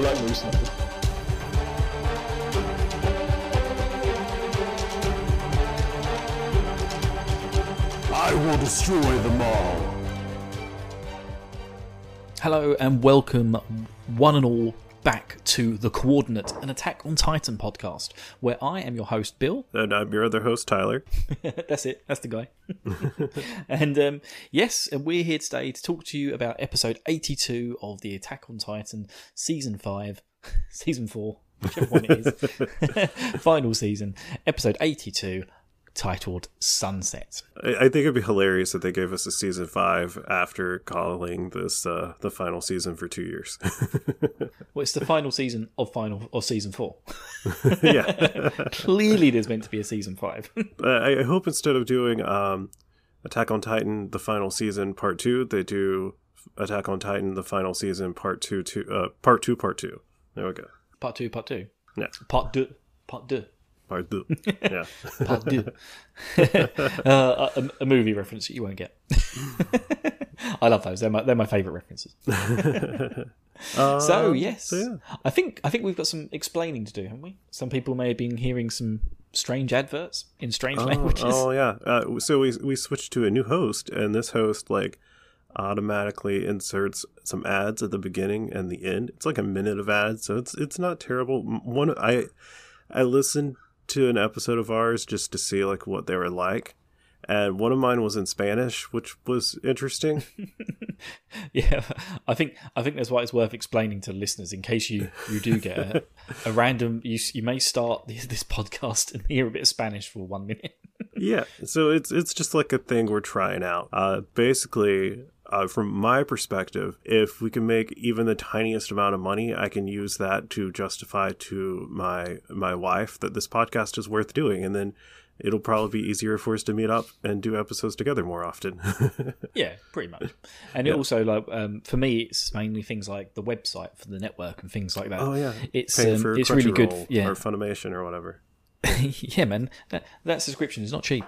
I like moose knuckles. I will destroy them all. Hello and welcome, one and all, back to the Coordinate, an Attack on Titan podcast, where I am your host, Bill. And I'm your other host, Tyler. that's it. That's the guy. and um, yes, and we're here today to talk to you about episode 82 of the Attack on Titan season 5, season 4, whichever one it is, final season, episode 82, titled Sunset. I, think it'd be hilarious if they gave us a season five after calling this uh, the final season for two years. Well, it's the final season of final of season four. yeah. Clearly, there's meant to be a season five. I I hope instead of doing um, Attack on Titan, the final season, part two, they do Attack on Titan, the final season, part two, two uh, part two, part two. There we go. part two, part two. Yeah. Part deux, part deux, Part two. Yeah. part deux. uh, a, a movie reference that you won't get. I love those. They're my they're my favourite references. so yes, Um, yeah. I think I think we've got some explaining to do, haven't we? Some people may have been hearing some strange adverts in strange languages. Oh yeah. Uh, so we we switched to a new host, and this host like automatically inserts some ads at the beginning and the end. It's like a minute of ads, so it's it's not terrible. One I I listened to an episode of ours just to see like what they were like. And one of mine was in Spanish, which was interesting. Yeah, I think I think that's why it's worth explaining to listeners in case you, you do get a, a random. You you may start this, this podcast and hear a bit of Spanish for one minute. yeah, so it's it's just like a thing we're trying out. Uh, basically, uh, from my perspective, if we can make even the tiniest amount of money, I can use that to justify to my my wife that this podcast is worth doing, and then it'll probably be easier for us to meet up and do episodes together more often. Yeah, pretty much. And it also like um, for me, it's mainly things like the website for the network and things like that. oh yeah, it's um, for it's really good. Yeah, or Funimation or whatever. yeah, man. That, that subscription is not cheap.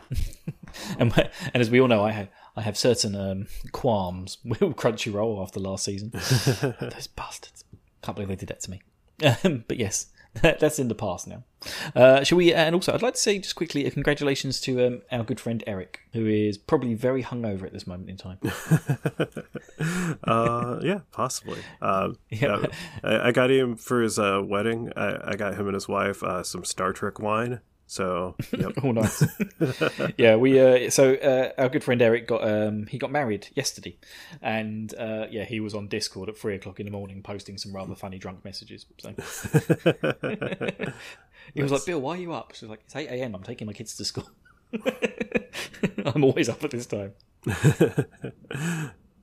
and and as we all know, I have I have certain um, qualms with Crunchyroll after last season. Those bastards! Can't believe they did that to me. Um, but yes, that's in the past now. Uh, shall we? And also, I'd like to say just quickly a congratulations to um, our good friend Eric, who is probably very hungover at this moment in time. uh, yeah, possibly. Um, Yeah. I, I got him for his uh, wedding. I, I got him and his wife uh, some Star Trek wine. So, yep. Oh, nice. yeah, we. Uh, so uh, our good friend Eric got um, he got married yesterday, and uh, yeah, he was on Discord at three o'clock in the morning posting some rather funny drunk messages. So he was like, "Bill, why are you up?" She was like, "It's eight a.m. I'm taking my kids to school. I'm always up at this time."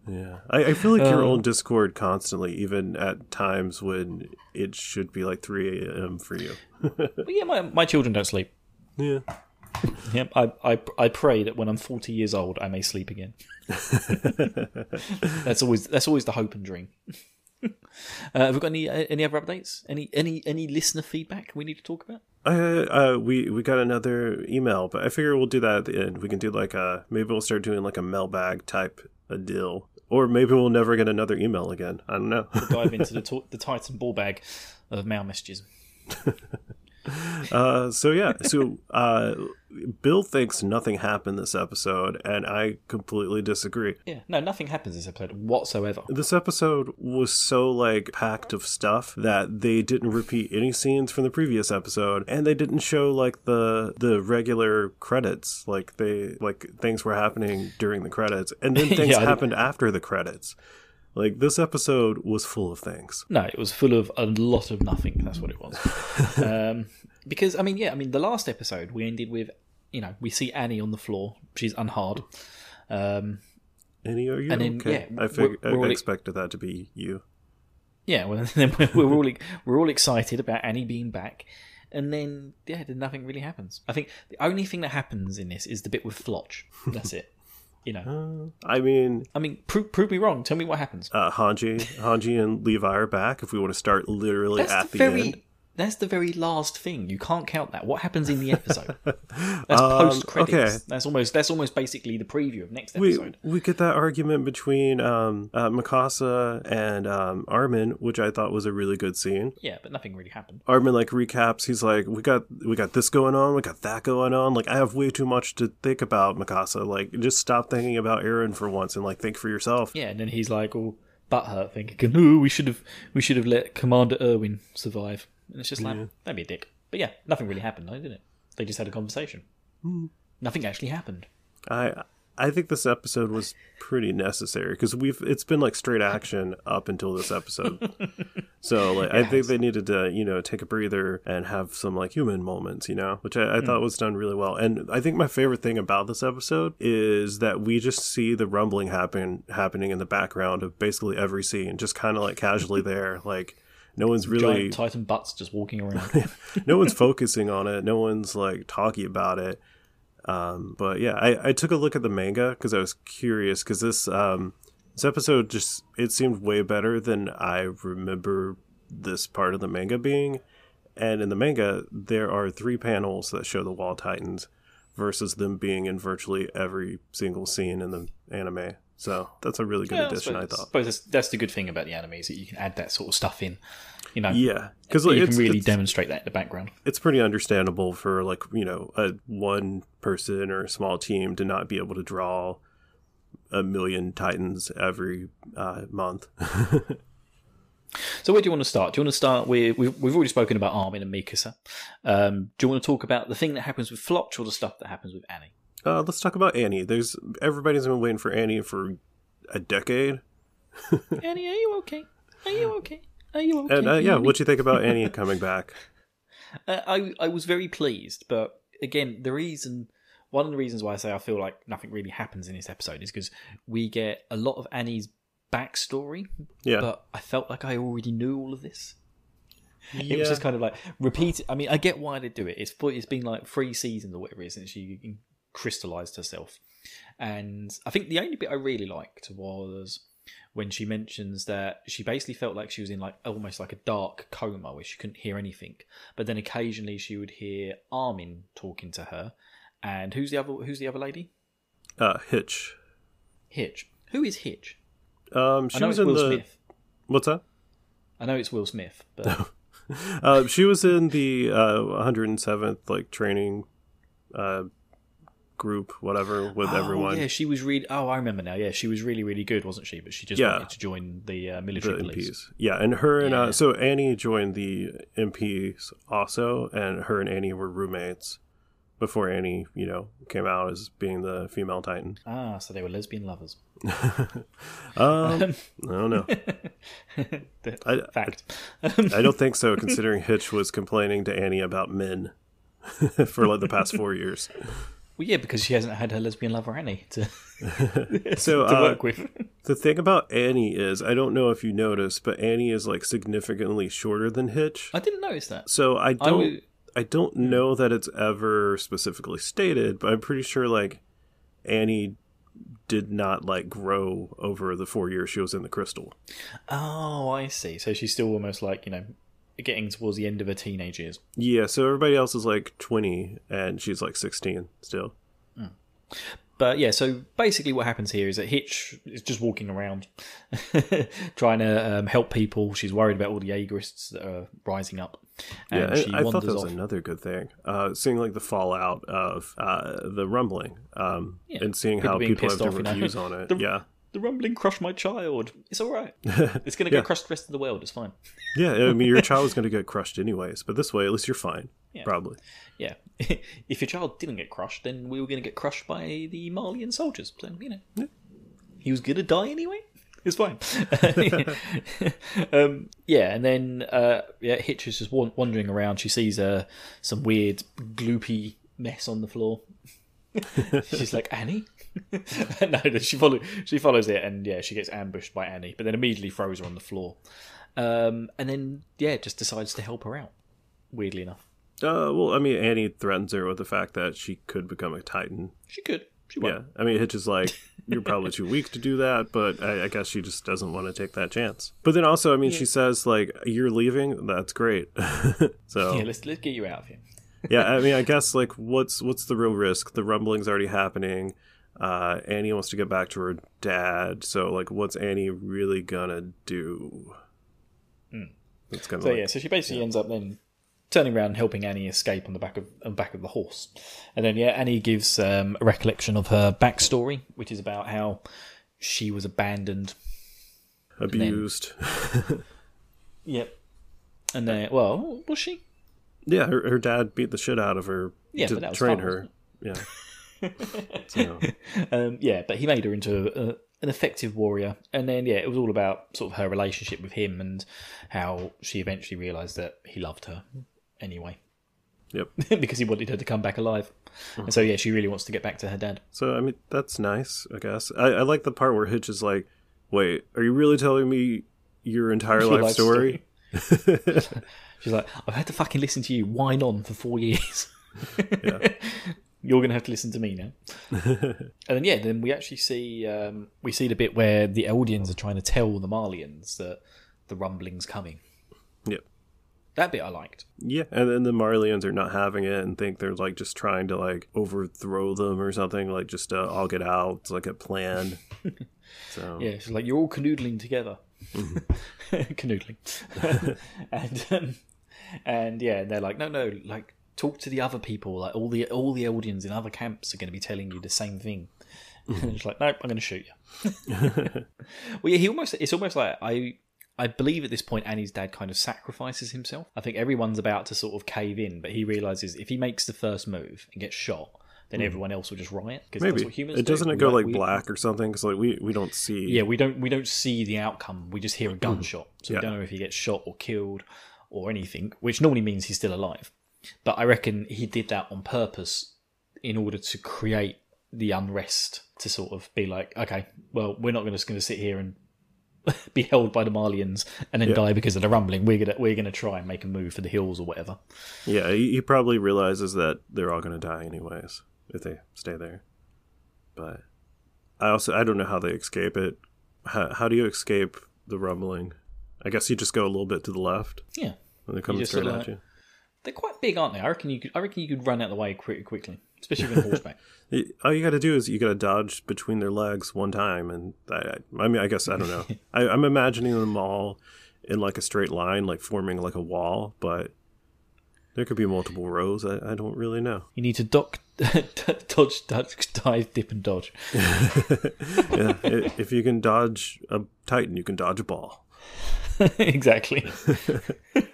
yeah. I, I feel like you're Um, on Discord constantly, even at times when it should be like 3 a.m. for you. Yeah, my my children don't sleep. Yeah. Yep, I, I I pray that when I'm 40 years old, I may sleep again. that's always that's always the hope and dream. uh, have we got any uh, any other updates? Any any any listener feedback we need to talk about? Uh, uh, we we got another email, but I figure we'll do that at the end. We can do like a maybe we'll start doing like a mailbag type a deal, or maybe we'll never get another email again. I don't know. we'll Dive into the to- the Titan ball bag of mail messages. uh, so yeah, so uh, Bill thinks nothing happened this episode, and I completely disagree. Yeah, no, nothing happens this episode whatsoever. This episode was so like packed of stuff that they didn't repeat any scenes from the previous episode, and they didn't show like the the regular credits, like they like things were happening during the credits, and then things Yeah, happened after the credits. Like this episode was full of things. No, it was full of a lot of nothing. That's what it was. um, because I mean, yeah, I mean, the last episode we ended with, you know, we see Annie on the floor. She's unhard. Um, Any are you And then, okay? yeah, I fig- we're- we're I expected that to be you. yeah, well, then we're, we're all we're all excited about Annie being back, and then yeah, then nothing really happens. I think the only thing that happens in this is the bit with Floch. That's it. You know, Uh, I mean, I mean, prove, prove me wrong. Tell me what happens. uh, Hanji, Hanji and Levi are back. If we want to start literally That's at the the, very. end, That's the very last thing. You can't count that. What happens in the episode? That's Um, post credits. okay. That's almost that's almost basically the preview of next episode. we get that argument between um, uh, Mikasa and um, Armin, which I thought was a really good scene. Yeah, but nothing really happened. Armin like recaps. He's like, "We got we got this going on. We got that going on. Like, I have way too much to think about, Mikasa. Like, just stop thinking about Eren for once and like think for yourself." Yeah, and then he's like all butthurt, thinking, "No, we should have we should have let Commander Erwin survive." And it's just like, that'd be a dick. But yeah, nothing really happened, though, did it? They just had a conversation. Hmm. Nothing actually happened. I I think this episode was pretty necessary because we've it's been like straight action up until this episode. so like I think they needed to you know take a breather and have some like human moments, you know, which I, I hmm. thought was done really well. And I think my favorite thing about this episode is that we just see the rumbling happen happening in the background of basically every scene, just kind of like casually there, like. No one's really Giant Titan butts just walking around. no one's focusing on it. No one's like talking about it. Um, but yeah, I, I took a look at the manga because I was curious because this um, this episode just it seemed way better than I remember this part of the manga being. And in the manga, there are three panels that show the Wall Titans versus them being in virtually every single scene in the anime. So that's a really good Yeah, addition, I, suppose, thought. suppose that's, that's the good thing about the anime is that you can add that sort of stuff in. You know, Yeah, because you can really demonstrate that in the background. it's pretty understandable for like you know a one person or a small team to not be able to draw a million titans every uh, month So where do you want to start? Do you want to start with we've, we've already spoken about Armin and Mikasa. Um, do you want to talk about the thing that happens with Floch or the stuff that happens with Annie? Uh, let's talk about annie there's everybody's been waiting for annie for a decade Annie, are you okay? Are you okay? Are you okay? and uh, yeah what do you think about annie coming back Uh, I I was very pleased, but again, the reason one of the reasons why I say I feel like nothing really happens in this episode is because we get a lot of Annie's backstory, yeah but I felt like I already knew all of this. yeah. It was just kind of like repeat. I mean, I get why they do it. It's it's been like three seasons or whatever it is since she crystallized herself, and I think the only bit I really liked was when she mentions that she basically felt like she was in like almost like a dark coma where she couldn't hear anything, but then occasionally she would hear Armin talking to her, and who's the other who's the other lady? uh, hitch Hitch. Who is Hitch? um she was in Will the Smith. what's that I know it's Will Smith, but uh, she was in the uh, 107th like training uh, group whatever with Oh, everyone Yeah, she was really. Oh, I remember now. Yeah, she was really, really good, wasn't she? But she just Yeah. wanted to join the uh, the military police. MPs. Yeah, and her and Yeah. uh, so Annie joined the MPs also, and her and Annie were roommates before Annie, you know, came out as being the female Titan. Ah, so they were lesbian lovers. Um, I don't know. I, fact. I don't think so, considering Hitch was complaining to Annie about men for like the past four years. Well, yeah, because she hasn't had her lesbian lover Annie to, So to uh, work with. the thing about Annie is, I don't know if you noticed, but Annie is like significantly shorter than Hitch. I didn't notice that. So I I don't. w- I don't know that it's ever specifically stated, but I'm pretty sure like Annie did not like grow over the four years she was in the crystal. Oh, I see. So she's still almost like you know getting towards the end of her teenage years. Yeah, so everybody else is like 20 and she's like 16 still. But yeah, so basically what happens here is that Hitch is just walking around trying to um, help people. She's worried about all the Jaegerists that are rising up. And yeah, she I, I thought that was off. another good thing. Uh, seeing like the fallout of uh, the rumbling, um, Yeah. and seeing People how people have off, different you know. views on it. The- yeah, The rumbling crushed my child. It's all right. It's going to go Yeah. crush the rest of the world. It's fine. yeah. I mean, your child is going to get crushed anyways, but this way, at least you're fine. Yeah. Probably. Yeah. if your child didn't get crushed, then we were going to get crushed by the Marleyan soldiers. So, you know, he was going to die anyway. It's fine. um, yeah, and then uh, yeah, Hitch is just wan- wandering around. She sees uh, some weird gloopy mess on the floor. She's like Annie. no, no, she follow she follows it, and yeah, she gets ambushed by Annie, but then immediately throws her on the floor. Um, and then yeah, just decides to help her out. Weirdly enough, Uh, well, I mean, Annie threatens her with the fact that she could become a Titan. she could. She Yeah, won't. I mean, Hitch is like, you're probably too weak to do that, but I, I guess she just doesn't want to take that chance. But then also, I mean, she says like, "You're leaving. That's great." so Yeah, let's let's get you out of here. Yeah, I mean, I guess like, what's what's the real risk? The rumbling's already happening. Uh, Annie wants to get back to her dad, so like, what's Annie really gonna do? It's kind of So like, yeah, so she basically ends up then turning around and helping Annie escape on the back of on the back of the horse, and then yeah, Annie gives um, a recollection of her backstory, which is about how she was abandoned. abused. Yep. And then, well, was she? Yeah, her, her dad beat the shit out of her Yeah, to but that was train fun, her. Yeah. so, Um, yeah, but he made her into a, an effective warrior, and then yeah, it was all about sort of her relationship with him and how she eventually realised that he loved her anyway yep. because he wanted her to come back alive. And so yeah, she really wants to get back to her dad. So I mean, that's nice, I guess. I, I like the part where Hitch is like, "Wait, are you really telling me your entire Your life, life story?" She's like, I've had to fucking listen to you whine on for four years. Yeah. You're gonna have to listen to me now. and then yeah, then we actually see um, we see the bit where the Eldians are trying to tell the Marleyans that the rumbling's coming. Yep. That bit I liked. Yeah, and then the Marleyans are not having it and think they're like just trying to like overthrow them or something, like just uh, all get out. It's like a plan. so Yeah, she's like, you're all canoodling together. canoodling. and um, and yeah, and they're like, no, no, like talk to the other people. Like all the all the Eldians in other camps are going to be telling you the same thing. and it's like, nope, I'm going to shoot you. well, yeah, he almost. It's almost like I. I believe at this point Annie's dad kind of sacrifices himself. I think everyone's about to sort of cave in, but he realizes if he makes the first move and gets shot, then hmm. everyone else will just riot. Because that's maybe what humans it do. doesn't it We go like black or something? Because like we we don't see. yeah, we don't we don't see the outcome. We just hear a hmm. gunshot, so Yeah. we don't know if he gets shot or killed or anything, which normally means he's still alive. But I reckon he did that on purpose in order to create the unrest to sort of be like, okay, well, we're not just going to sit here and be held by the Marleyans and then Yeah. die because of the rumbling. We're gonna we're gonna try and make a move for the hills or whatever. yeah. He, probably realizes that they're all going to die anyways if they stay there. But I also I don't know how they escape it. How, how do you escape the rumbling? I guess you just go a little bit to the left Yeah, when they're coming just straight at you. they're quite big, aren't they? I reckon you could I reckon you could run out of the way pretty quickly, especially with horseback. All you got to do is you got to dodge between their legs one time, and I, I, mean, I guess I don't know. I, I'm imagining them all in like a straight line, like forming like a wall, but there could be multiple rows. I, I don't really know. You need to duck, dodge, dodge, dive, dip, and dodge. Yeah, if you can dodge a titan, you can dodge a ball. exactly.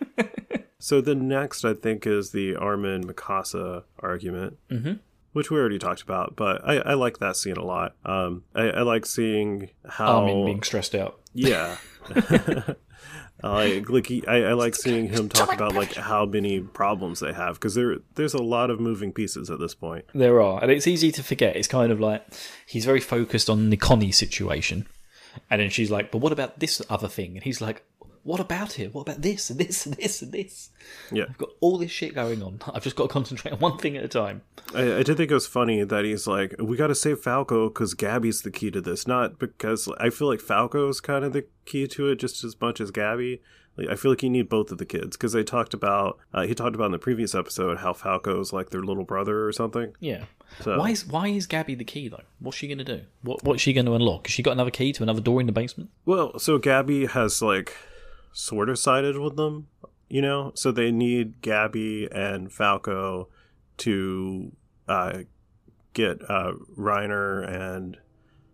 So the next, I think, is the Armin Mikasa argument, mm-hmm. which we already talked about. But I, I like that scene a lot. Um, I, I like seeing how Armin being stressed out. Yeah. I like, like he, I, I like seeing him talk about like how many problems they have because there there's a lot of moving pieces at this point. There are, and it's easy to forget. It's kind of like he's very focused on the Connie situation, and then she's like, "But what about this other thing?" And he's like, "What about it? What about this and this and this and this? Yeah, I've got all this shit going on. I've just got to concentrate on one thing at a time." I, I did think it was funny that he's like, we got to save Falco because Gabi's the key to this, not because I feel like Falco's kind of the key to it just as much as Gabi. Like, I feel like you need both of the kids because they talked about uh, he talked about in the previous episode how Falco's like their little brother or something. Yeah. So- Why is why is Gabi the key though? What's she going to do? What what's she going to unlock? Has she got another key to another door in the basement? Well, so Gabi has like sort of sided with them you know. So they need Gabi and Falco to uh, get uh, Reiner and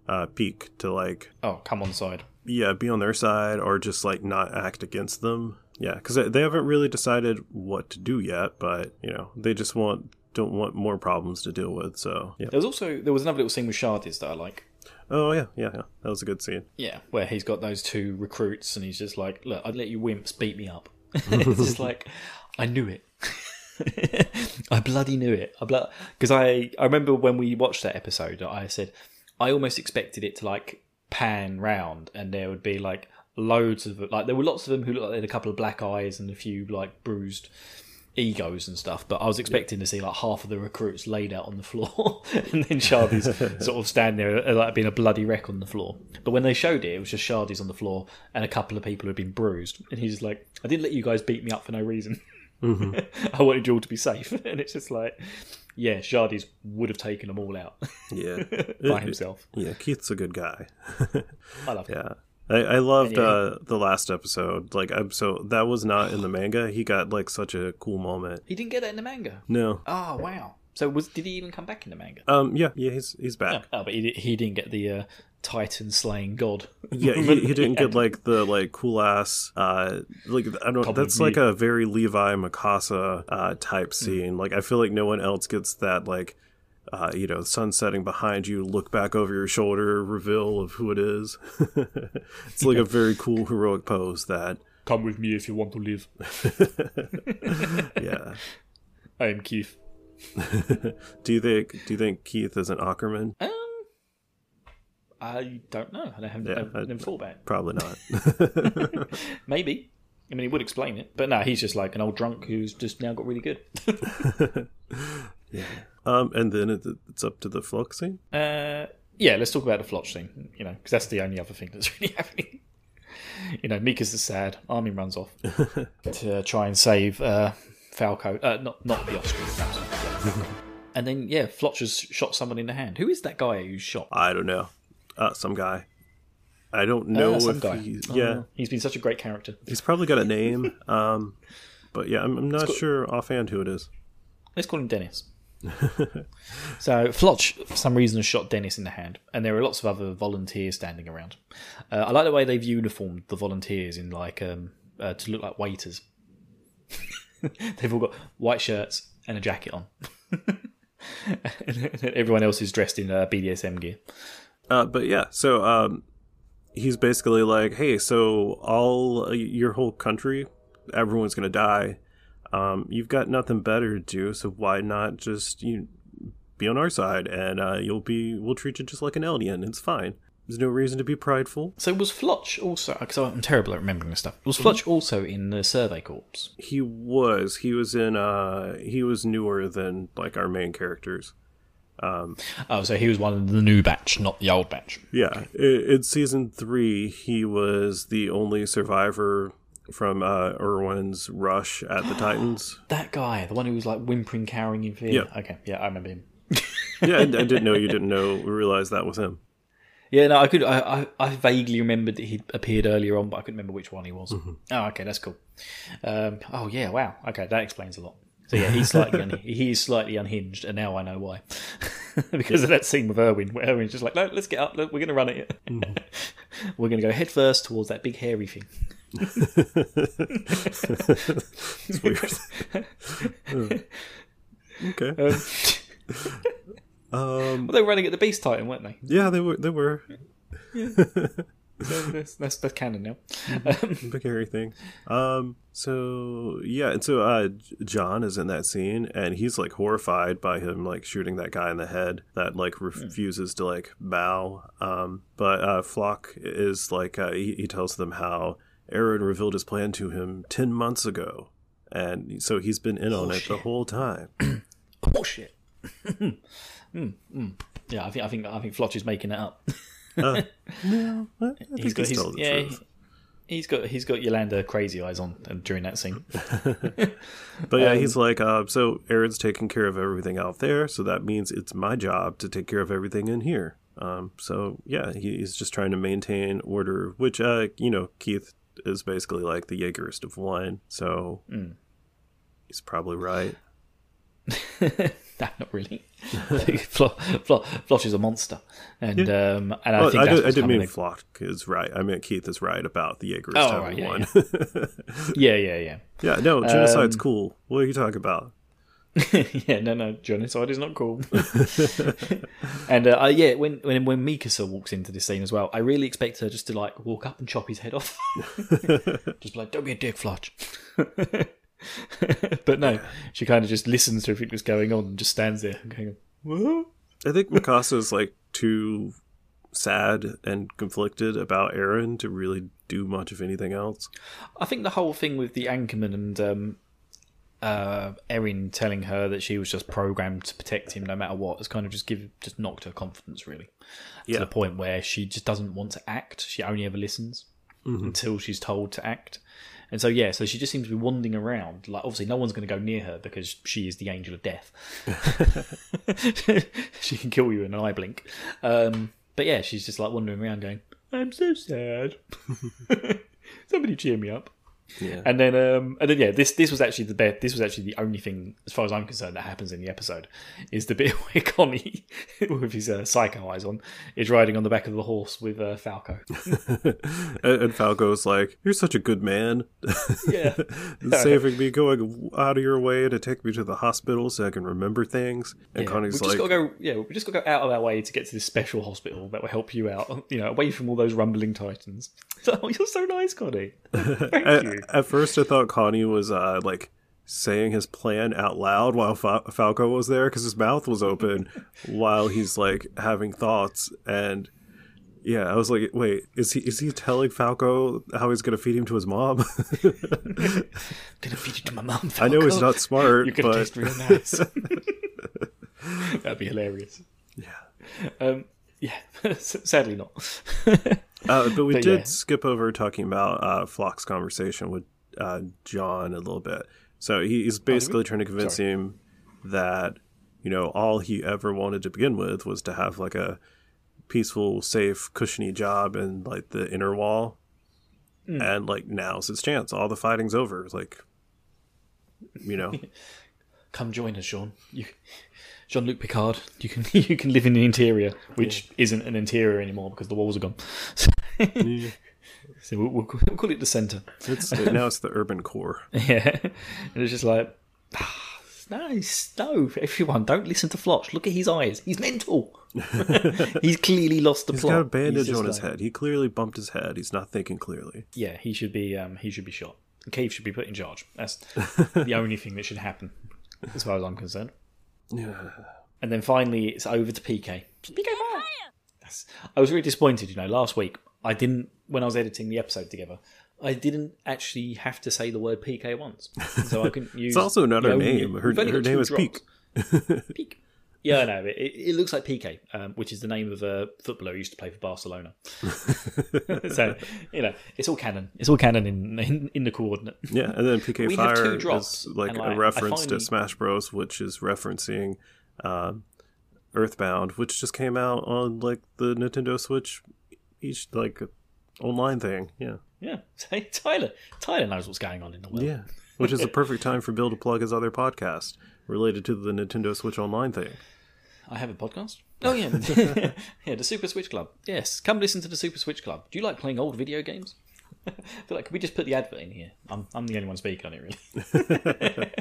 uh, Pieck to like Oh, come on side. yeah be on their side or just like not act against them. Yeah, because they haven't really decided what to do yet, but you know they just want don't want more problems to deal with. So yeah. There was also there was another little scene with Shadis that I like. Oh yeah, yeah, yeah. That was a good scene. Yeah, where he's got those two recruits and he's just like, "Look, I'd let you wimps beat me up." it's just like, I knew it. I bloody knew it. I because I I remember when we watched that episode, I said I almost expected it to like pan round and there would be like loads of like there were lots of them who looked like they had a couple of black eyes and a few like bruised egos and stuff but i was expecting to see like half of the recruits laid out on the floor and then Shadis sort of standing there uh, like being a bloody wreck on the floor. But when they showed it it was just Shadis on the floor and a couple of people who had been bruised and he's like i didn't let you guys beat me up for no reason. I wanted you all to be safe. And it's just like yeah Shadis would have taken them all out. Yeah, by himself. Yeah, Keith's a good guy. i love him. Yeah. I, I loved uh, the last episode. Like, I'm so that was not in the manga. He got like such a cool moment. he didn't get that in the manga No, oh wow so was did he even come back in the manga um, yeah, yeah, he's he's back. Oh, but he, he didn't get the uh, Titan slaying god. Yeah, he, he didn't get like the like cool ass uh like I don't Come that's with like a very Levi Mikasa uh type scene. Like I feel like no one else gets that like uh you know sun setting behind you, look back over your shoulder, reveal of who it is. it's like a very cool heroic pose that Come with me if you want to live. yeah. I am Keith. Do you think do you think Keith is an Ackerman? Um, I don't know. I haven't, Yeah, I- never thought about it. Probably not. Maybe. I mean, he would explain it, but no, he's just like an old drunk who's just now got really good. Um and then it, it's up to the flux scene. Uh, yeah, let's talk about the Floch thing. You know, because that's the only other thing that's really happening. You know, Mika's is sad. Armin runs off to try and save uh, Falco. Uh, not not the Austrian, and then yeah, Floch has shot someone in the hand. Who is that guy who shot? I don't know. Uh some guy. I don't Uh, know some if guy. he's yeah. he's been such a great character. He's probably got a name. Um, but yeah, I'm, I'm not sure offhand who it is. Let's call him Dennis. so Floch, for some reason, shot Dennis in the hand, and there are lots of other volunteers standing around. Uh, I like the way they've uniformed the volunteers in like um, uh, to look like waiters. they've all got white shirts and a jacket on. and everyone else is dressed in uh, BDSM gear. Uh, but yeah, so um, he's basically like, hey, so all uh, your whole country, everyone's gonna die. Um, you've got nothing better to do, so why not just you be on our side, and uh, you'll be we'll treat you just like an alien. It's fine. There's no reason to be prideful. So was Floch also? Because I'm terrible at remembering this stuff. Was Floch also in the Survey Corps? He was. He was in. Uh, he was newer than like our main characters. Oh, so he was one of the new batch, not the old batch. Yeah, i- in season three, he was the only survivor from uh, Erwin's rush at the Titans. That guy, the one who was like whimpering, cowering in fear. Yeah. Okay, yeah, I remember him. Yeah, I, I didn't know you didn't know we realize that was him. Yeah, no, I could. I, I, I vaguely remembered that he appeared earlier on, but I couldn't remember which one he was. Oh, okay, that's cool. Um, oh yeah, wow. Okay, that explains a lot. So yeah, he's slightly un- he is slightly unhinged, and now I know why. because of that scene with Erwin, where Erwin's just like, "No, let's get up. Look, we're going to run it. we're going to go head first towards that big hairy thing." It's weird. okay. Um, Um, but they were running at the Beast Titan, weren't they? yeah, they were. They were So that's, that's that's canon now. big hairy thing. Um. So yeah, and so uh, Jean is in that scene, and he's like horrified by him like shooting that guy in the head that like refuses to like bow. Um. But uh, Floch is like uh, he, he tells them how Eren revealed his plan to him ten months ago, and so he's been in on it the whole time. Bullshit. mm, mm. Yeah, I think I think I think Floch is making it up. Uh, no, I think he's got he's his, told the yeah, truth. he- he's got he's got Yolanda crazy eyes on uh, during that scene. But yeah, Um, he's like, uh, so Eren's taking care of everything out there, so that means it's my job to take care of everything in here. Um, so yeah, he- he's just trying to maintain order, which uh, you know, Keith is basically like the Jaegerist of wine, so Mm. he's probably right. no, not really. Flo- Flo- Floch is a monster, and um, and I Well, think I, that's did, I didn't mean Floch is right. I meant Keith is right about the Jaegerist Oh, having right, yeah, wine. Yeah, yeah, yeah. yeah, no, genocide's Um, cool. What are you talking about? yeah, no, no, genocide is not cool. and uh, I, yeah, when when when Mikasa walks into this scene as well, I really expect her just to like walk up and chop his head off. just be like, "Don't be a dick, Floch." but no, she kind of just listens to everything that's going on and just stands there going, "What?" I think Mikasa's like too sad and conflicted about Eren to really do much of anything else. I think the whole thing with the Ackerman and um, uh, Eren telling her that she was just programmed to protect him no matter what has kind of just give just knocked her confidence really Yeah. to the point where she just doesn't want to act. She only ever listens until she's told to act. And so yeah, so she just seems to be wandering around. Like obviously, no one's going to go near her because she is the angel of death. she can kill you in an eye blink. Um, but yeah, she's just like wandering around, going, "I'm so sad. Somebody cheer me up." Yeah. And then, um, and then, yeah, this this was actually the best. This was actually the only thing, as far as I'm concerned, that happens in the episode, is the bit where Connie, with his uh, psycho eyes on, is riding on the back of the horse with uh, Falco. and, and Falco's like, "You're such a good man, Yeah, saving me, going out of your way to take me to the hospital so I can remember things." And yeah. Connie's we've like, just got to go. Yeah, we just got to go out of our way to get to this special hospital that will help you out. You know, away from all those rumbling titans. oh, you're so nice, Connie. Thank at, you. At first, I thought Connie was uh, like saying his plan out loud while Fa- Falco was there because his mouth was open while he's like having thoughts. And yeah, I was like, wait, is he is he telling Falco how he's gonna feed him to his mom? Gonna feed you to my mum. I know he's not smart, You're gonna but taste real nice. That'd be hilarious. yeah. Um, yeah, sadly not. Uh, but we But did yeah. skip over talking about uh, Floch's conversation with uh, Jean a little bit. So he's basically trying to convince Sorry. him that you know all he ever wanted to begin with was to have like a peaceful, safe, cushiony job in like the inner wall, Hmm. and like now's his chance. All the fighting's over. Like, you know, Come join us, Jean. You, Jean Luc Picard. You can you can live in the interior, which isn't an interior anymore because the walls are gone. so we'll, we'll, we'll call it the center. it's now it's the urban core. Yeah, and it's just like. "Ah, Nice. No, everyone, don't listen to Floch. Look at his eyes. He's mental. He's clearly lost the He's plot. He's got a bandage just on his like- head. He clearly bumped his head. He's not thinking clearly. Yeah, he should be. Um, he should be shot. Cave should be put in charge. That's the only thing that should happen, as far as I'm concerned. And then finally, it's over to PK. PK fire! I was really disappointed. You know, last week I didn't when I was editing the episode together. I didn't actually have to say the word PK once, so I couldn't use. It's also not her name. Her, her name is drops. Pieck. Pieck. Yeah, I know. It, it looks like PK, um, which is the name of a footballer who used to play for Barcelona. so you know, it's all canon. It's all canon in in, in the coordinate. Yeah, and then PK We Fire drops, is like and, a reference finally- to Smash Bros, which is referencing um, Earthbound, which just came out on like the Nintendo Switch, each like online thing. Yeah, Yeah, say Tyler. Tyler knows what's going on in the world. yeah, which is the perfect time for Bill to plug his other podcast related to the Nintendo Switch online thing. I have a podcast. Oh yeah, yeah, the Super Switch Club. Yes, come listen to the Super Switch Club. Do you like playing old video games? I feel like can we just put the advert in here? I'm I'm the only one speaking on it really.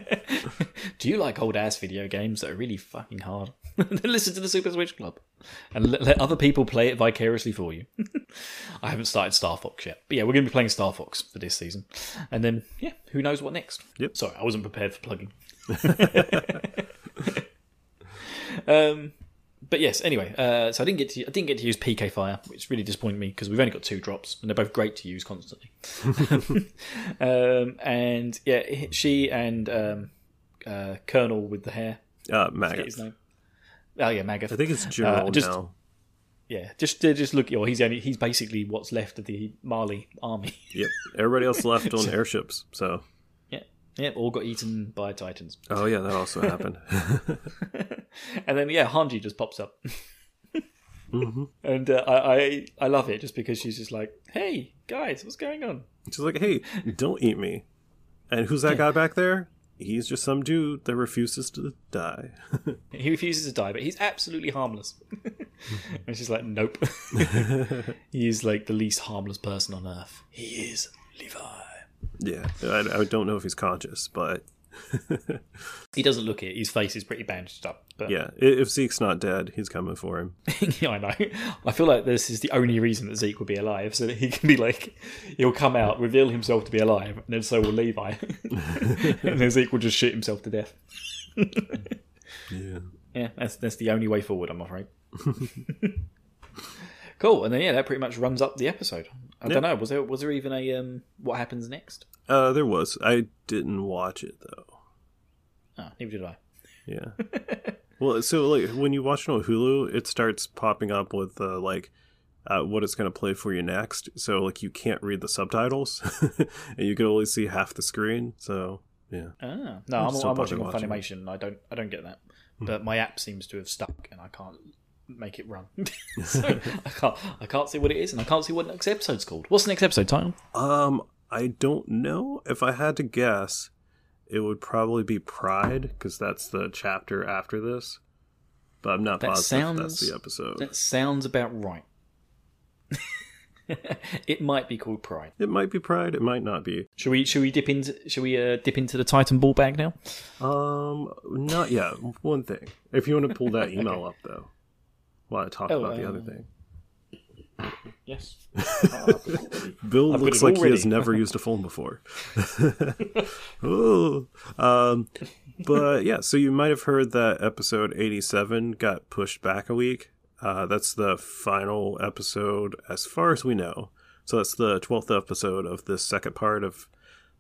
Do you like old ass video games that are really fucking hard? then listen to the Super Switch Club and let, let other people play it vicariously for you. I haven't started Star Fox yet, but yeah, we're going to be playing Star Fox for this season, and then yeah, who knows what next? Yep. Sorry, I wasn't prepared for plugging. Um, but yes, anyway, uh, so I didn't get to I didn't get to use PK Fire, which really disappointed me because we've only got two drops and they're both great to use constantly. um, and yeah, she and um, uh, Colonel with the hair, Uh, forget his Magath. name. Oh yeah, Magath. I think it's General Uh, just- now. yeah, just just look. Or he's only he's basically what's left of the Mali army. Yep, everybody else left on airships. So, yeah, all got eaten by titans. oh yeah, that also happened. and then yeah, Hanji just pops up. and uh, I, I I love it just because she's just like, "Hey guys, what's going on?" She's like, "Hey, don't eat me." And who's that guy back there? He's just some dude that refuses to die. He refuses to die, but he's absolutely harmless. and she's like, "Nope." he is like the least harmless person on earth. He is Levi. Yeah, I, I don't know if he's conscious, but He doesn't look it. His face is pretty bandaged up. But yeah, if Zeke's not dead, he's coming for him. yeah, I know. I feel like this is the only reason that Zeke will be alive, so that he can be like, he'll come out, reveal himself to be alive, and then so will Levi, and then Zeke will just shoot himself to death. Yeah. Yeah, that's that's the only way forward, I'm afraid. cool, and then yeah, that pretty much runs up the episode. I don't know. Was there was there even a um, what happens next? Uh, there was. I didn't watch it though. Oh, neither did I. Yeah. well, so like when you watch it on Hulu, it starts popping up with uh, like uh, what it's going to play for you next. So like you can't read the subtitles, and you can only see half the screen. So yeah. Ah, no, I'm, still I'm watching on Funimation. I don't I don't get that, but my app seems to have stuck, and I can't make it run. so I can't I can't see what it is, and I can't see what next episode's called. What's the next episode title? Um, I don't know. If I had to guess, it would probably be Pride because that's the chapter after this. But I'm not That positive if that's the episode. That sounds about right. it might be called Pride. It might be Pride. It might not be. Should we should we dip into should we uh, dip into the Titan ball bag now? Um, not yet. One thing. If you want to pull that email up though, while I talk Oh, about the uh, other thing. Yes. Bill I've looks like he has never used a phone before. Ooh. Um, but yeah, so you might have heard that episode 87 got pushed back a week. Uh, that's the final episode, as far as we know. So that's the 12th episode of this second part of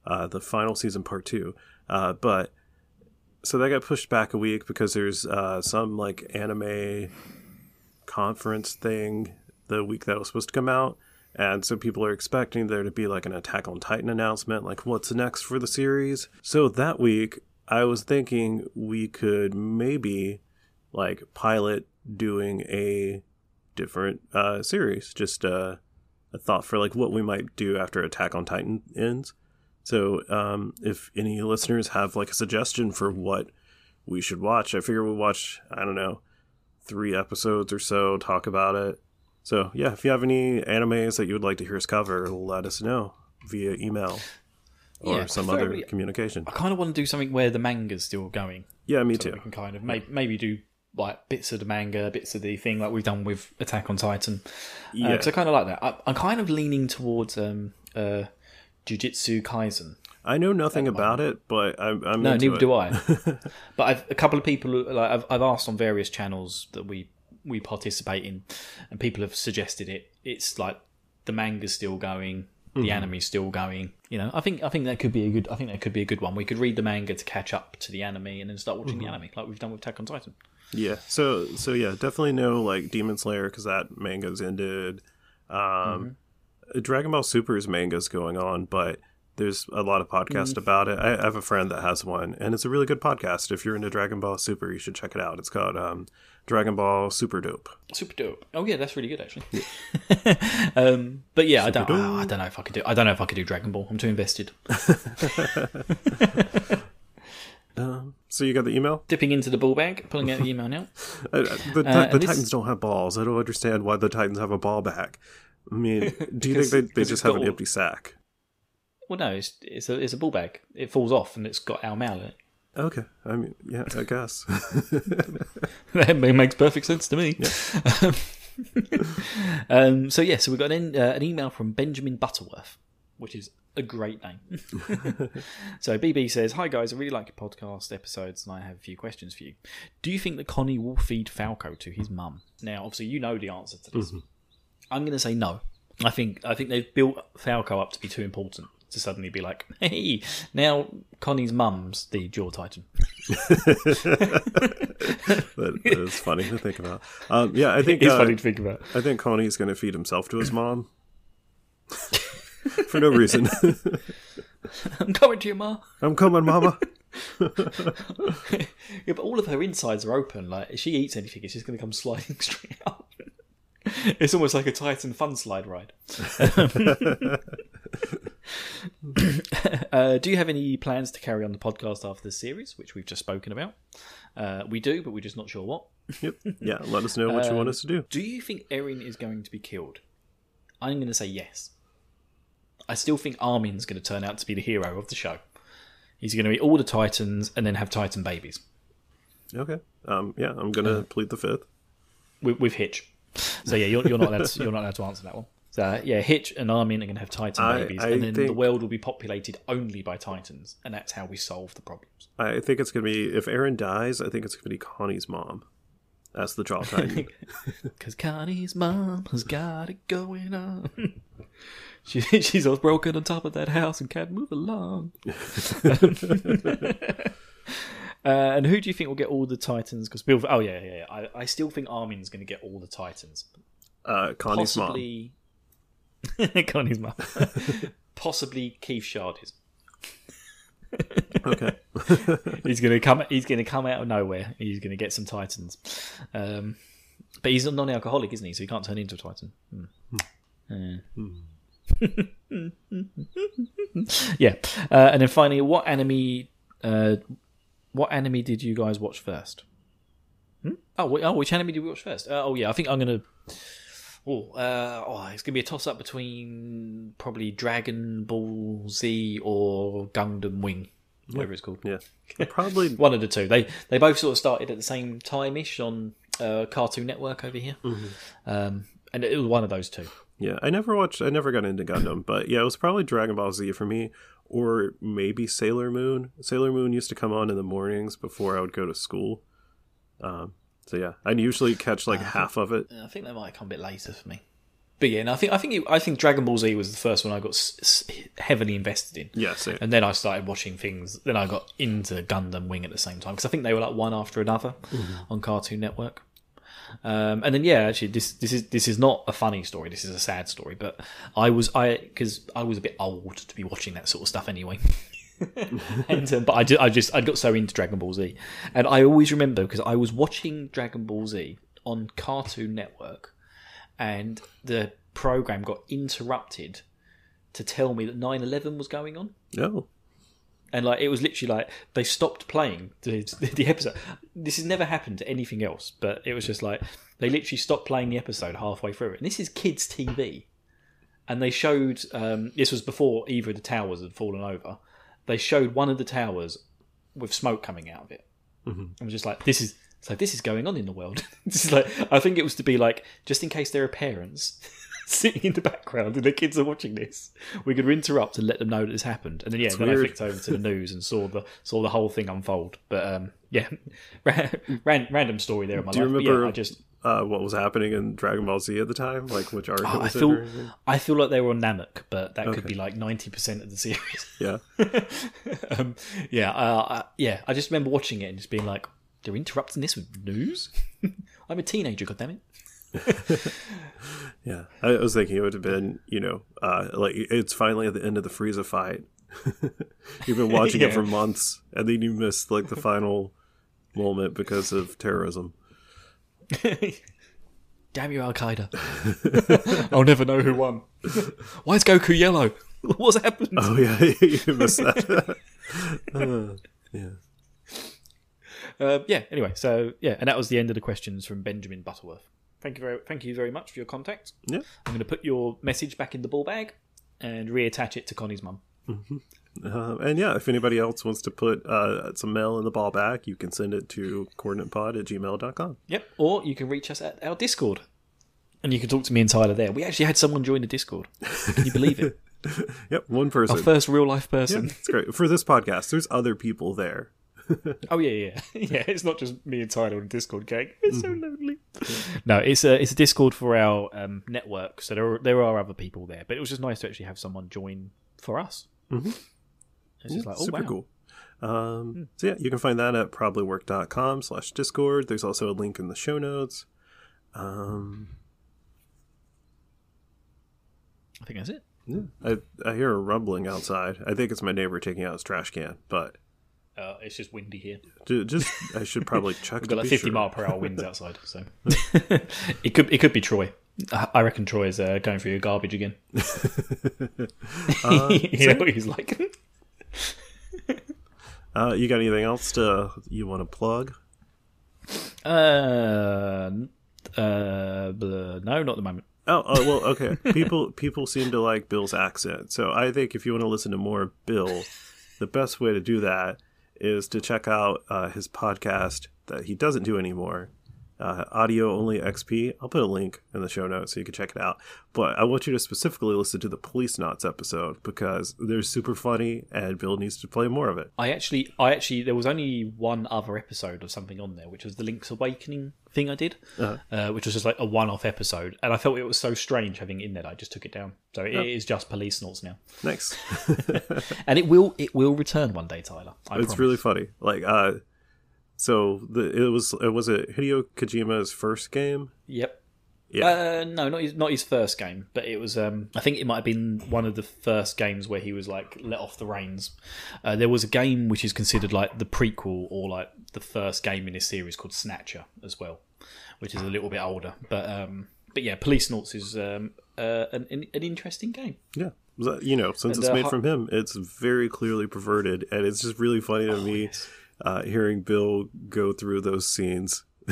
uh, the final season, part two. Uh, but so that got pushed back a week because there's uh, some like anime conference thing the week that was supposed to come out. And so people are expecting there to be like an Attack on Titan announcement, like what's next for the series. So that week, I was thinking we could maybe like pilot doing a different uh, series, just uh, a thought for like what we might do after Attack on Titan ends. So um, if any listeners have like a suggestion for what we should watch, I figure we'll watch, I don't know, three episodes or so, talk about it. So yeah, if you have any animes that you would like to hear us cover, let us know via email or Yeah, some other communication. I kind of want to do something where the manga's still going. Yeah, me so too. We can kind of maybe, maybe do like bits of the manga, bits of the thing like we've done with Attack on Titan. Yeah. Because I kind of like that. I, I'm kind of leaning towards um, uh, Jujutsu Kaisen. I know nothing about it, but I'm, I'm No, neither it. do I. but I've, a couple of people, like I've, I've asked on various channels that we we participate in, and people have suggested it. It's like the manga's still going, the Mm-hmm. anime's still going. You know, I think I think that could be a good. I think that could be a good one. We could read the manga to catch up to the anime, and then start watching Mm-hmm. the anime like we've done with Attack on Titan. Yeah. So so yeah, definitely no like Demon Slayer because that manga's ended. Um, Dragon Ball Super's manga's going on, but there's a lot of podcasts about it. I, I have a friend that has one, and it's a really good podcast. If you're into Dragon Ball Super, you should check it out. It's called um, Dragon Ball Super Dope. Super dope. Oh yeah, that's really good actually. um, but yeah, I don't. dope. I don't know if I could do. I don't know if I could do Dragon Ball. I'm too invested. Um, so you got the email? Dipping into the ball bag, pulling out the email now. Uh, the Uh, the and this- Titans don't have balls. I don't understand why the Titans have a ball back. I mean, do you think they, they just have an all- empty sack? Well, no, it's it's a it's a ball bag. It falls off and it's got our mail in it. Okay, I mean, yeah, I guess. that makes perfect sense to me. um, so yeah, so we got an, uh, an email from Benjamin Butterworth, which is a great name. so BB says, "Hi guys, I really like your podcast episodes, and I have a few questions for you. Do you think that Connie will feed Falco to his mum? Now, obviously, you know the answer to this. I'm going to say no. I think I think they've built Falco up to be too important." To suddenly be like, hey, now Connie's mum's the Jaw Titan. that is funny to think about. Um, yeah, I think It's uh, funny to think about. I think Connie's going to feed himself to his mom for no reason. I'm coming to you, Ma. I'm coming, Mama. Yeah, but all of her insides are open. Like, if she eats anything, it's just going to come sliding straight up. it's almost like a Titan fun slide ride. uh, do you have any plans to carry on the podcast after this series, which we've just spoken about? Uh, we do, but we're just not sure what. Yep. Yeah. Let us know what you want Um, us to do. Do you think Eren is going to be killed? I'm going to say yes. I still think Armin's going to turn out to be the hero of the show. He's going to eat all the Titans and then have Titan babies Okay. Um. Yeah. I'm gonna plead the fifth. with, with Hitch. So yeah, you're, you're not allowed to, you're not allowed to answer that one. So yeah, Hitch and Armin are going to have Titan I- babies, I and then the world will be populated only by Titans, and that's how we solve the problems. I think it's gonna be if Eren dies. I think it's gonna be Connie's mom. That's the Jaw Titan. Because Connie's mom has got it going on. she, she's all broken on top of that house and can't move along. uh, and who do you think will get all the Titans? Because Bill, oh yeah, yeah, yeah. I, I still think Armin's going to get all the Titans. uh, Connie's mom. Possibly Connie's mom. Possibly Keith Shadis. Okay. He's gonna come. He's gonna come out of nowhere. He's gonna get some Titans. Um, but he's a non-alcoholic, isn't he? So he can't turn into a Titan. Hmm. Yeah. yeah. Uh, and then finally, what enemy? Uh, what anime did you guys watch first? Hmm? Oh, oh, which anime did we watch first? Uh, oh, yeah. I think I'm gonna. Oh, uh, oh, it's gonna be a toss-up between probably Dragon Ball Z or Gundam Wing, whatever it's called. Yeah. Probably. One of the two. They they both sort of started at the same time ish on uh, Cartoon Network over here, um, and it was one of those two. Yeah. I never watched. I never got into Gundam, but yeah, it was probably Dragon Ball Z for me, or maybe Sailor Moon. Sailor Moon used to come on in the mornings before I would go to school. Um. So yeah, I'd usually catch like half of it. I think that might come a bit later for me. But yeah, no, I think I think it, I think Dragon Ball Z was the first one I got s- s- heavily invested in. Yeah. Same. And then I started watching things. Then I got into Gundam Wing at the same time because I think they were like one after another on Cartoon Network. Um, and then yeah, actually, this this is this is not a funny story. This is a sad story. But I was I because I was a bit old to be watching that sort of stuff anyway. and um, but I, ju- I just I got so into Dragon Ball Z, and I always remember because I was watching Dragon Ball Z on Cartoon Network, and the program got interrupted to tell me that 9-11 was going on No. And like it was literally like they stopped playing the, the episode. This has never happened to anything else but it was just like they literally stopped playing the episode halfway through. It and this is kids tv and they showed um, this was before either of the towers had fallen over. They showed one of the towers with smoke coming out of it. I was just like this is so this is going on in the world. This is like i think it was to be like just in case there are parents sitting in the background and the kids are watching this we could interrupt and let them know that this happened and then yeah then i flicked over to the news and saw the saw the whole thing unfold but um yeah ran, random story there in my Do you life but remember yeah, i just uh, what was happening in Dragon Ball Z at the time? Like which arc it I feel? I feel like they were on Namek, but that could be like ninety percent of the series. Yeah. um, yeah, uh, I, yeah. I just remember watching it and just being like, "They're interrupting this with news." I'm a teenager, goddammit. Yeah, I was thinking it would have been, you know, uh, like it's finally at the end of the Frieza fight. You've been watching it for months, and then you missed like the final moment because of terrorism. Damn you, Al Qaeda! I'll never know who won. Why is Goku yellow? What's happened? Oh yeah, you missed that. Uh, yeah, Uh, yeah. Anyway, so yeah, and that was the end of the questions from Benjamin Butterworth. Thank you very, thank you very much for your contact. yeah. I'm going to put your message back in the ball bag and reattach it to Connie's mum. Uh, and yeah, if anybody else wants to put uh, some mail in the ball back, you can send it to coordinatepod at gmail.com. Yep. Or you can reach us at our Discord. And you can talk to me and Tyler there. We actually had someone join the Discord. Can you believe it? Yep, one person. Our first real life Yeah, person. it's great. For this podcast, there's other people there. Oh yeah, yeah, yeah. It's not just me and Tyler on Discord gang. It's so lonely. No, it's a it's a Discord for our um, network. So there are, there are other people there, but it was just nice to actually have someone join for us. Mm-hmm. It's just like oh super wow. cool. Um, So yeah, you can find that at probablywork.com slash discord. There's also a link in the show notes. Um, I think that's it. yeah, I, I hear a rumbling outside. I think it's my neighbor taking out his trash can, but Uh, it's just windy here. ju- just I should probably check. We've got like 50 sure. mile per hour winds outside, so it could it could be Troy. I reckon Troy's uh, going through your garbage again. Uh, you know what he's like. uh, you got anything else to you want to plug? Uh, uh, blah, no, not at the moment. Oh, oh well, okay. People people seem to like Bill's accent, so I think if you want to listen to more of Bill, the best way to do that is to check out uh, his podcast that he doesn't do anymore, uh, Audio Only XP. I'll put a link in the show notes so you can check it out. But I want you to specifically listen to the Policenauts episode because they're super funny, and Bill needs to play more of it. I actually, I actually, there was only one other episode of something on there, which was the Link's Awakening thing I did, uh which was just like a one-off episode, and I felt it was so strange having it in there. that I just took it down, so it is just Policenauts now, Nice. and it will, it will return one day, Tyler. I it's promise. really funny. Like, uh, so the it was it was it Hideo Kojima's first game. Yep. Yeah. Uh, no, not his, not his first game, but it was. Um, I think it might have been one of the first games where he was like let off the reins. Uh, there was a game which is considered like the prequel or like the first game in this series called Snatcher as well, which is a little bit older. But um, but yeah, Policenauts is um, uh, an, an, interesting game. Yeah. You know, since And, it's uh, made from him, it's very clearly perverted, and it's just really funny Oh, to me uh, hearing Bill go through those scenes.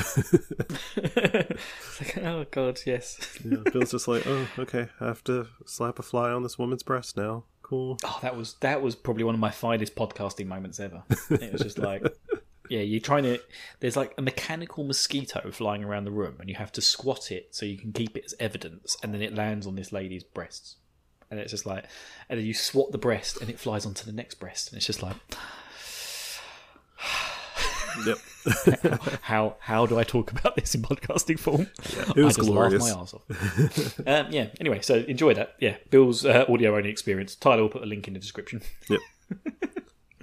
Like, oh god, yes. Know, Bill's just like, "Oh, okay, I have to slap a fly on this woman's breast now. Cool." Oh, that was that was probably one of my finest podcasting moments ever. It was just like, yeah, you're trying to. There's like a mechanical mosquito flying around the room, and you have to squat it so you can keep it as evidence, and then it lands on this lady's breasts, and it's just like, and then you swat the breast, and it flies onto the next breast, and it's just like, Yep. how how do I talk about this in podcasting form? it was I just glorious. laughed my ass off. um, yeah. Anyway, so enjoy that. Yeah, Bill's uh, audio only experience. Tyler will put a link in the description. Yep.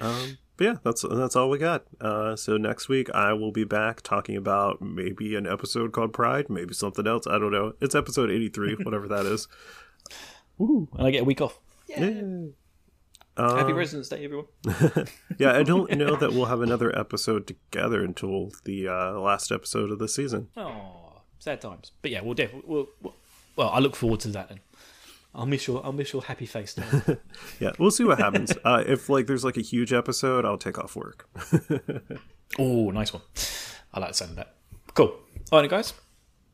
um, but yeah, that's that's all we got. Uh, so next week I will be back talking about maybe an episode called Pride, maybe something else. I don't know. It's episode eighty three, whatever that is. Ooh, and I get a week off. Yay. Happy President's Day, everyone. Yeah, I don't know that we'll have another episode together until the uh, last episode of the season. Oh, sad times. But yeah, we'll definitely. We'll, we'll, well, I look forward to that then. I'll miss your. I'll miss your happy face. Yeah, we'll see what happens. uh, if like there's like a huge episode, I'll take off work. oh, nice one. I like the sound of that. Cool. All right, guys.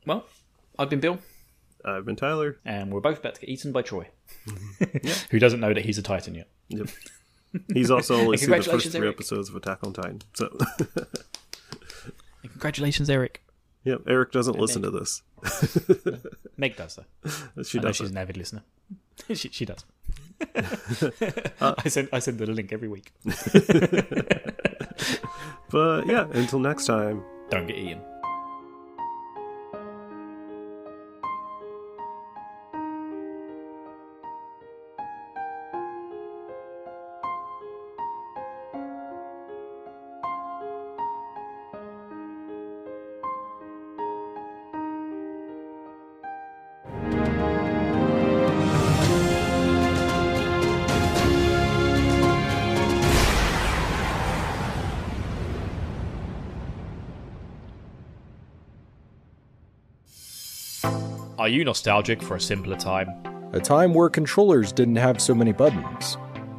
Well, I've been Bill, Uh, I've been Tyler. and we're both about to get eaten by Troy, mm-hmm. who doesn't know that he's a Titan yet. Yep. He's also only seen the first congratulations, three Eric. episodes of Attack on Titan. So, congratulations, Eric. yep, Eric doesn't listen to this. Meg does though. She does. she's an avid listener. she, she does. I send I send her the link every week. But yeah, until next time. Don't get eaten. Are you nostalgic for a simpler time? A time where controllers didn't have so many buttons.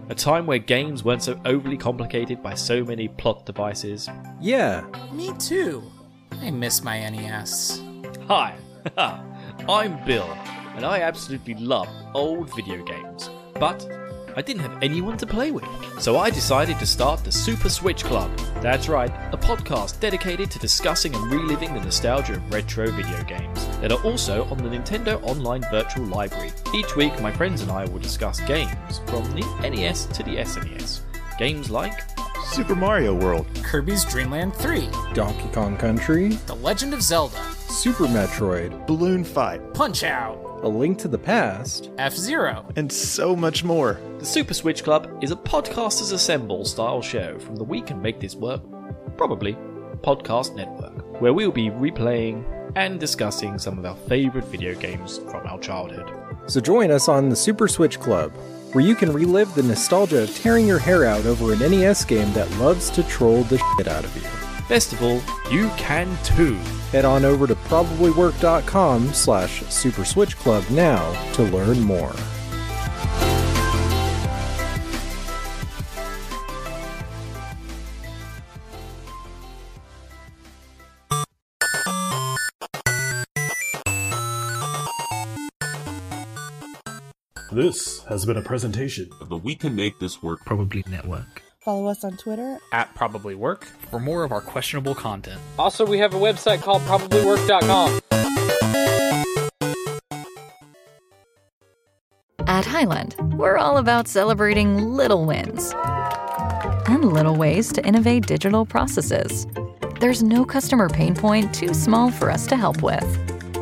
A time where games weren't so overly complicated by so many plot devices? Yeah, Me too. I miss my NES. Hi, I'm Bill, and I absolutely love old video games. But I didn't have anyone to play with, so I decided to start the Super Switch Club. That's right, a podcast dedicated to discussing and reliving the nostalgia of retro video games that are also on the Nintendo Online Virtual Library. Each week, my friends and I will discuss games from the NES to the SNES. Games like Super Mario World. Kirby's Dream Land 3, Donkey Kong Country, The Legend of Zelda, Super Metroid, Balloon Fight, Punch Out, A Link to the Past, F Zero. and so much more. The Super Switch Club is a podcasters assemble style show from the We Can Make This Work, probably podcast network, where we'll be replaying and discussing some of our favourite video games from our childhood. So join us on the Super Switch Club, where you can relive the nostalgia of tearing your hair out over an NES game that loves to troll the shit out of you. Best of all, you can too. Head on over to probablywork.com slash superswitchclub now to learn more. This has been a presentation of the We Can Make This Work Probably Network. Follow us on Twitter at Probably Work for more of our questionable content. Also, we have a website called probablywork.com. At Highland, we're all about celebrating little wins and little ways to innovate digital processes. There's no customer pain point too small for us to help with.